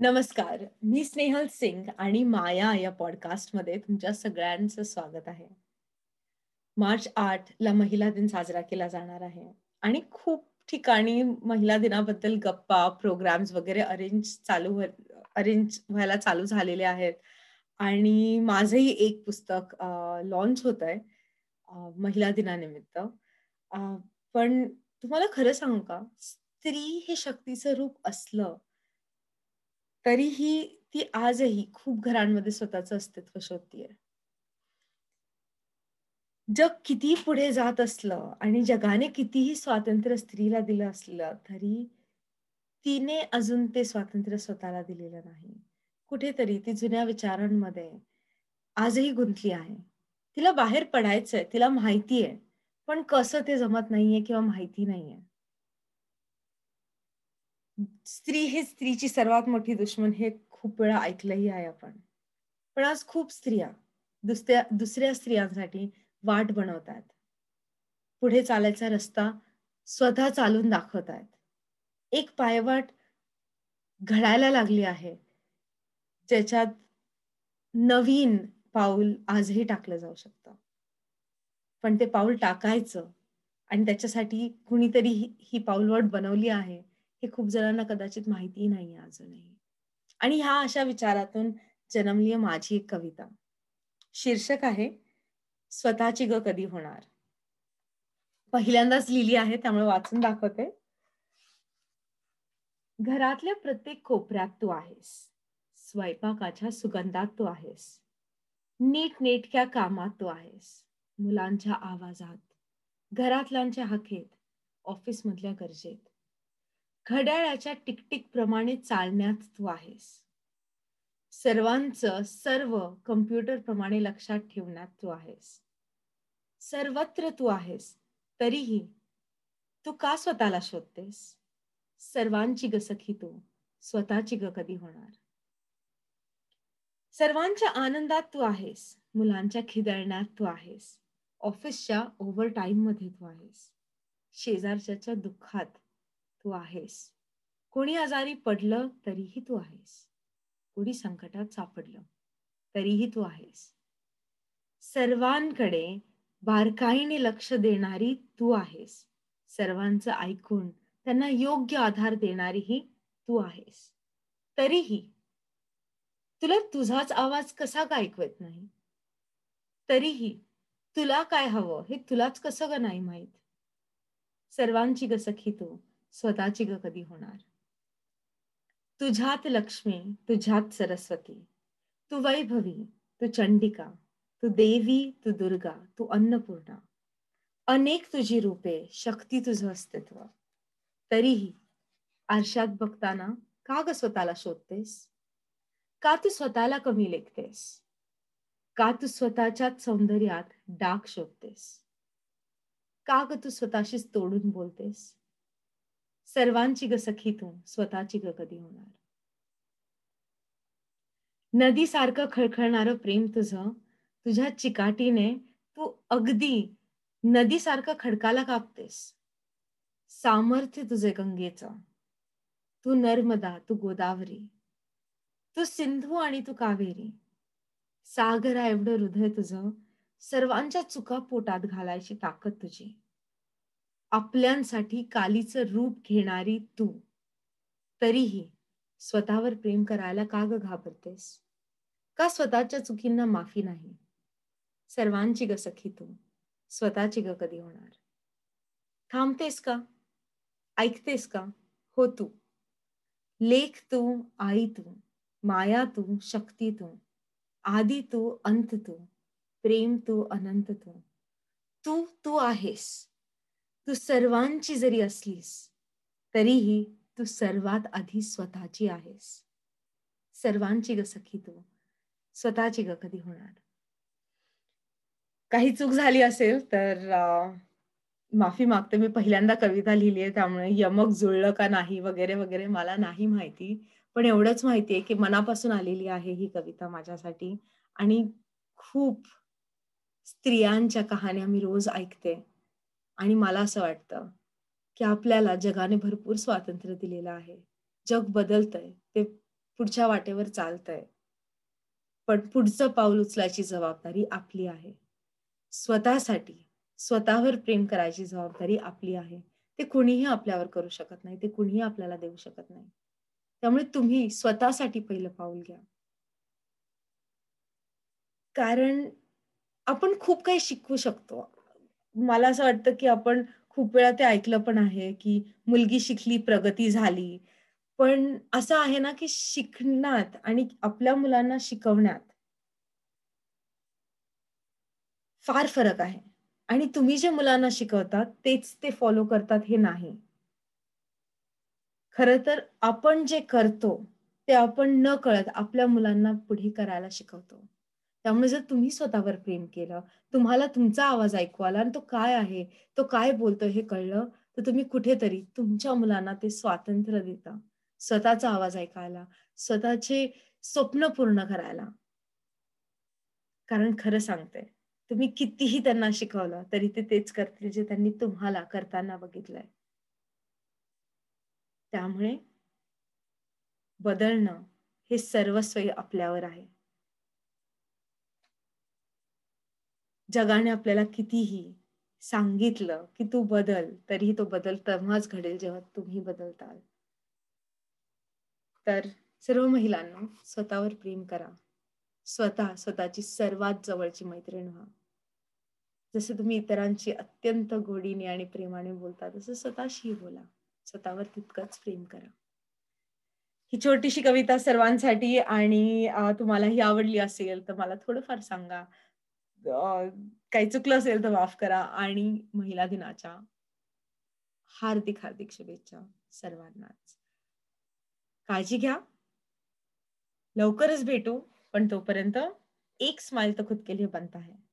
नमस्कार. मी स्नेहल सिंग आणि माया या पॉडकास्टमध्ये तुमच्या सगळ्यांचं स्वागत आहे. मार्च आठ ला महिला दिन साजरा केला जाणार आहे आणि खूप ठिकाणी महिला दिनाबद्दल गप्पा, प्रोग्राम्स वगैरे अरेंज चालू अरेंज व्हायला चालू झालेले आहेत आणि माझंही एक पुस्तक लॉन्च होत आहे महिला दिनानिमित्त. पण तुम्हाला खरं सांगू का? स्त्री हे शक्तीचं रूप असलं तरीही ती आजही खूप घरांमध्ये स्वतःचं अस्तित्व शोधतीये. जग कितीही पुढे जात असलं आणि जगाने कितीही स्वातंत्र्य स्त्रीला दिलं असलं तरी तिने अजून ते स्वातंत्र्य स्वतःला दिलेलं नाही. कुठेतरी ती जुन्या विचारांमध्ये आजही गुंतली आहे. तिला बाहेर पडायचंय, तिला माहितीये, पण कसं ते जमत नाहीये किंवा माहिती नाहीये. स्त्री हे स्त्रीची सर्वात मोठी दुश्मन हे खूप वेळा ऐकलंही आहे आपण. पण आज खूप स्त्रिया दुसऱ्या दुसऱ्या स्त्रियांसाठी वाट बनवतात. पुढे चालायचा रस्ता स्वतः चालून दाखवत आहेत. एक पायवाट घडायला लागली आहे. ज्याच्यात नवीन पाऊल आजही टाकलं जाऊ शकतं. पण ते पाऊल टाकायचं आणि त्याच्यासाठी कुणीतरी ही, ही पाऊलवाट बनवली आहे हे खूप जणांना कदाचित माहिती नाही अजूनही. आणि ह्या अशा विचारातून जन्मली माझी एक कविता. शीर्षक आहे स्वतःची ग कधी होणार. पहिल्यांदाच लिहिली आहे त्यामुळे वाचून दाखवते. घरातल्या प्रत्येक कोपऱ्यात तू आहेस. स्वयंपाकाच्या सुगंधात तू आहेस. नीटनेटक्या कामात तू आहेस. मुलांच्या आवाजात, घरातल्यांच्या हाकेत, ऑफिस मधल्या गरजेत. घड्याळाच्या टिकटिक प्रमाणे चालण्यात तू आहेस. सर्वांचं सर्व कम्प्युटर प्रमाणे लक्षात ठेवण्यात तू आहेस. सर्वत्र तू आहेस तरीही तू का स्वतःला शोधतेस? सर्वांची ग सखी तू स्वतःची ग कधी होणार? सर्वांच्या आनंदात तू आहेस. मुलांच्या खिदळण्यात तू आहेस. ऑफिसच्या ओव्हर टाईममध्ये तू आहेस. शेजारच्या दुःखात तू आहेस. कोणी आजारी पडलं तरीही तू आहेस. कोणी संकटात सापडलं तरीही तू आहेस. सर्वांकडे बारकाईने लक्ष देणारी तू आहेस. सर्वांचं ऐकून त्यांना योग्य आधार देणारीही तू आहेस. तरीही तुला तुझाच आवाज कसा का ऐकवत नाही? तरीही तुला काय हवं हे तुलाच कसं ग नाही माहीत? सर्वांची गसखी तू स्वतःची ग कधी होणार? तुझ्यात लक्ष्मी तुझ्यात सरस्वती तू वैभवी तू चंडिका तू देवी तू दुर्गा तू अन्नपूर्णा. अनेक तुझी रूपे शक्ती तुझं अस्तित्व. तरीही आरशात बघताना का ग स्वतःला शोधतेस? का तू स्वतःला कमी लेखतेस? का तू स्वतःच्याच सौंदर्यात डाग शोधतेस? का ग तू स्वतःशीच तोडून बोलतेस? सर्वांची ग सखी तू स्वतःची ग कधी होणार? नदी सारखं खळखळणारं प्रेम तुझं तुझ्या चिकाटीने तू अगदी नदीसारखं खडकाला कापतेस. सामर्थ्य तुझे गंगेचं. तू नर्मदा तू गोदावरी. तू सिंधू आणि तू कावेरी. सागरा एवढं हृदय तुझं सर्वांच्या चुका पोटात घालायची ताकद तुझी. आपल्यांसाठी कालीचं रूप घेणारी तू. तरीही स्वतःवर प्रेम करायला का ग घाबरतेस? का स्वतःच्या चुकींना माफी नाही? सर्वांची ग सखी तू. स्वतःची ग कधी होणार? थांबतेस का? ऐकतेस का? हो तू. लेख तू आई तू माया तू शक्ती तू आदी तू अंत तू प्रेम तू अनंत तू. तू तू आहेस. तू सर्वांची जरी असलीस तरीही तू सर्वात आधी स्वतःची आहेस. सर्वांची ग सखी तू. स्वतःची ग कधी होणार? काही चूक झाली असेल तर माफी मागते. मी पहिल्यांदा कविता लिहिली आहे त्यामुळे यमक जुळलं का नाही वगैरे वगैरे मला नाही माहिती. पण एवढंच माहिती आहे की मनापासून आलेली आहे ही कविता माझ्यासाठी. आणि खूप स्त्रियांच्या कहाण्या मी रोज ऐकते. आणि मला असं वाटतं की आपल्याला जगाने भरपूर स्वातंत्र्य दिलेलं आहे. जग बदलतंय ते पुढच्या वाटेवर चालतंय. पण पुढचं पाऊल उचलायची जबाबदारी आपली आहे. स्वतःसाठी स्वतःवर प्रेम करायची जबाबदारी आपली आहे. ते कुणीही आपल्यावर करू शकत नाही ते कुणीही आपल्याला देऊ शकत नाही. त्यामुळे तुम्ही स्वतःसाठी पहिलं पाऊल घ्या. कारण आपण खूप काही शिकवू शकतो. मला असं वाटतं की आपण खूप वेळा ते ऐकलं पण आहे की मुलगी शिकली प्रगती झाली. पण असं आहे ना की शिकण्यात आणि आपल्या मुलांना शिकवण्यात फार फरक आहे. आणि तुम्ही जे मुलांना शिकवतात तेच ते फॉलो करतात हे नाही. खर तर आपण जे करतो ते आपण न कळत आपल्या मुलांना पुढे करायला शिकवतो. त्यामुळे जर तुम्ही स्वतःवर प्रेम केलं तुम्हाला तुमचा आवाज ऐकू आला आणि तो काय आहे तो काय बोलतो हे कळलं तर तुम्ही कुठेतरी तुमच्या मुलांना ते स्वातंत्र्य देता. स्वतःचा आवाज ऐकायला स्वतःचे स्वप्न पूर्ण करायला. कारण खरं सांगते तुम्ही कितीही त्यांना शिकवलं तरी ते तेच करतील जे त्यांनी तुम्हाला करताना बघितलंय. त्यामुळे बदलणं हे सर्वस्व आपल्यावर आहे. जगाने आपल्याला कितीही सांगितलं की तू बदल तरीही तो बदल तेव्हाच घडेल जेव्हा तुम्ही बदलताल. तर सर्व महिलांना स्वतःवर प्रेम करा. स्वतः स्वतःची सर्वात जवळची मैत्रीण व्हा. जसं तुम्ही इतरांची अत्यंत गोडीने आणि प्रेमाने बोलता तसं स्वतःशी बोला. स्वतःवर तितकंच प्रेम करा. ही छोटीशी कविता सर्वांसाठी आणि तुम्हाला ही आवडली असेल तर मला थोडंफार सांगा. काही चुकलं असेल तर माफ करा आणि महिला दिनाच्या हार्दिक हार्दिक शुभेच्छा सर्वांनाच. काळजी घ्या. लवकरच भेटू पण तोपर्यंत एक स्माइल तर खुद के लिए बनता है.